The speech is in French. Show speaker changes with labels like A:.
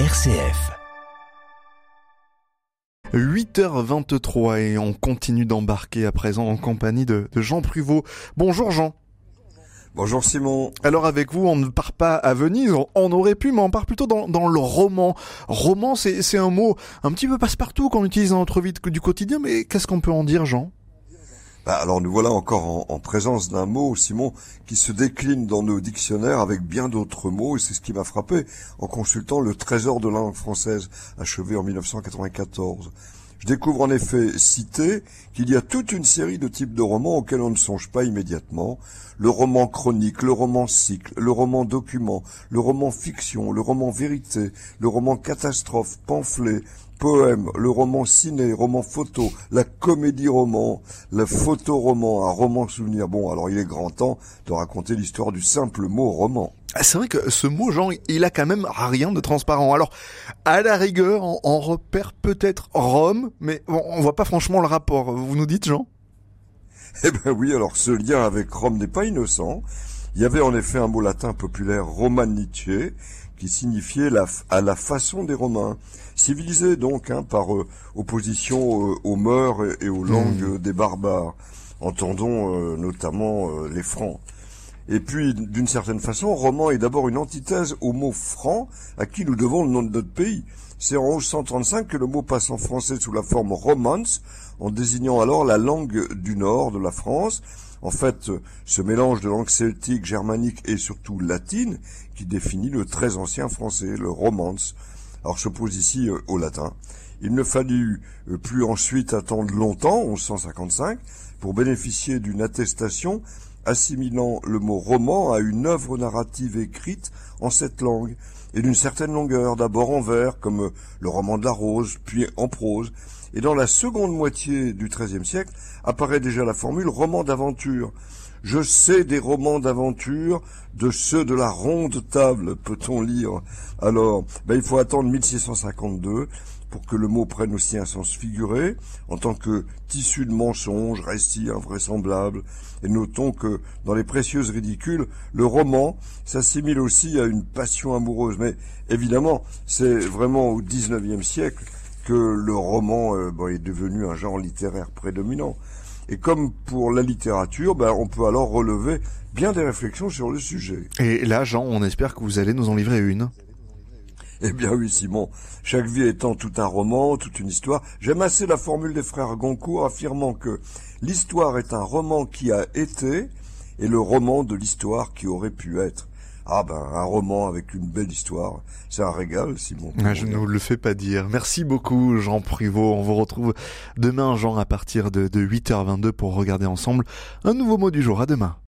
A: RCF.
B: 8h23 et on continue d'embarquer à présent en compagnie de, de Jean Pruvot. Bonjour Jean.
C: Bonjour Simon.
B: Alors avec vous, on ne part pas à Venise, on, aurait pu, mais on part plutôt dans, dans le roman. Roman, c'est un mot un petit peu passe-partout qu'on utilise dans notre vie du quotidien, mais qu'est-ce qu'on peut en dire Jean?
C: Bah, alors nous voilà encore en, en présence d'un mot, Simon, qui se décline dans nos dictionnaires avec bien d'autres mots, et c'est ce qui m'a frappé en consultant le Trésor de la langue française, achevé en 1994. Je découvre en effet, cité, qu'il y a toute une série de types de romans auxquels on ne songe pas immédiatement. Le roman chronique, le roman cycle, le roman document, le roman fiction, le roman vérité, le roman catastrophe, pamphlet, poème, le roman ciné, roman photo, la comédie roman, le photo-roman, un roman souvenir. Bon, alors il est grand temps de raconter l'histoire du simple mot roman.
B: Ah, C'est vrai que ce mot, Jean, il a quand même rien de transparent. Alors, à la rigueur, on, on repère peut-être Rome, mais on, on voit pas franchement le rapport. Vous nous dites, Jean?
C: Eh ben oui, alors ce lien avec Rome n'est pas innocent. Il y avait en effet un mot latin populaire, romanice, qui signifiait la, à la façon des Romains, civilisés donc hein, par euh, opposition euh, aux mœurs et, et aux langues euh, des barbares. Entendons euh, notamment euh, les Francs. Et puis, d'une certaine façon, roman est d'abord une antithèse au mot franc, à qui nous devons le nom de notre pays. C'est en 1135 que le mot passe en français sous la forme romance, en désignant alors la langue du nord de la France. En fait, ce mélange de langues celtiques, germaniques et surtout latines qui définit le très ancien français, le romance. Alors je pose ici euh, au latin. Il ne fallut euh, plus ensuite attendre longtemps, 1155, pour bénéficier d'une attestation assimilant le mot roman à une œuvre narrative écrite en cette langue, et d'une certaine longueur, d'abord en vers, comme euh, le roman de la rose, puis en prose, et dans la seconde moitié du XIIIe siècle apparaît déjà la formule roman d'aventure. Je sais des romans d'aventure, de ceux de la ronde table, peut-on lire. Alors, ben, il faut attendre 1652 pour que le mot prenne aussi un sens figuré, en tant que tissu de mensonges, récit invraisemblable. Et notons que dans les précieuses ridicules, le roman s'assimile aussi à une passion amoureuse. Mais évidemment, c'est vraiment au XIXe siècle que le roman euh, est devenu un genre littéraire prédominant. Et comme pour la littérature, ben, on peut alors relever bien des réflexions sur le sujet.
B: Et là, Jean, on espère que vous allez nous en livrer une.
C: Eh bien oui, Simon, chaque vie étant tout un roman, toute une histoire, j'aime assez la formule des frères Goncourt affirmant que l'histoire est un roman qui a été et le roman de l'histoire qui aurait pu être. Ah ben, un roman avec une belle histoire, c'est un régal, Simon.
B: Ah, je ne vous le fais pas dire. Merci beaucoup, Jean Privot. On vous retrouve demain, Jean, à partir de, de 8h22 pour regarder ensemble un nouveau mot du jour. À demain.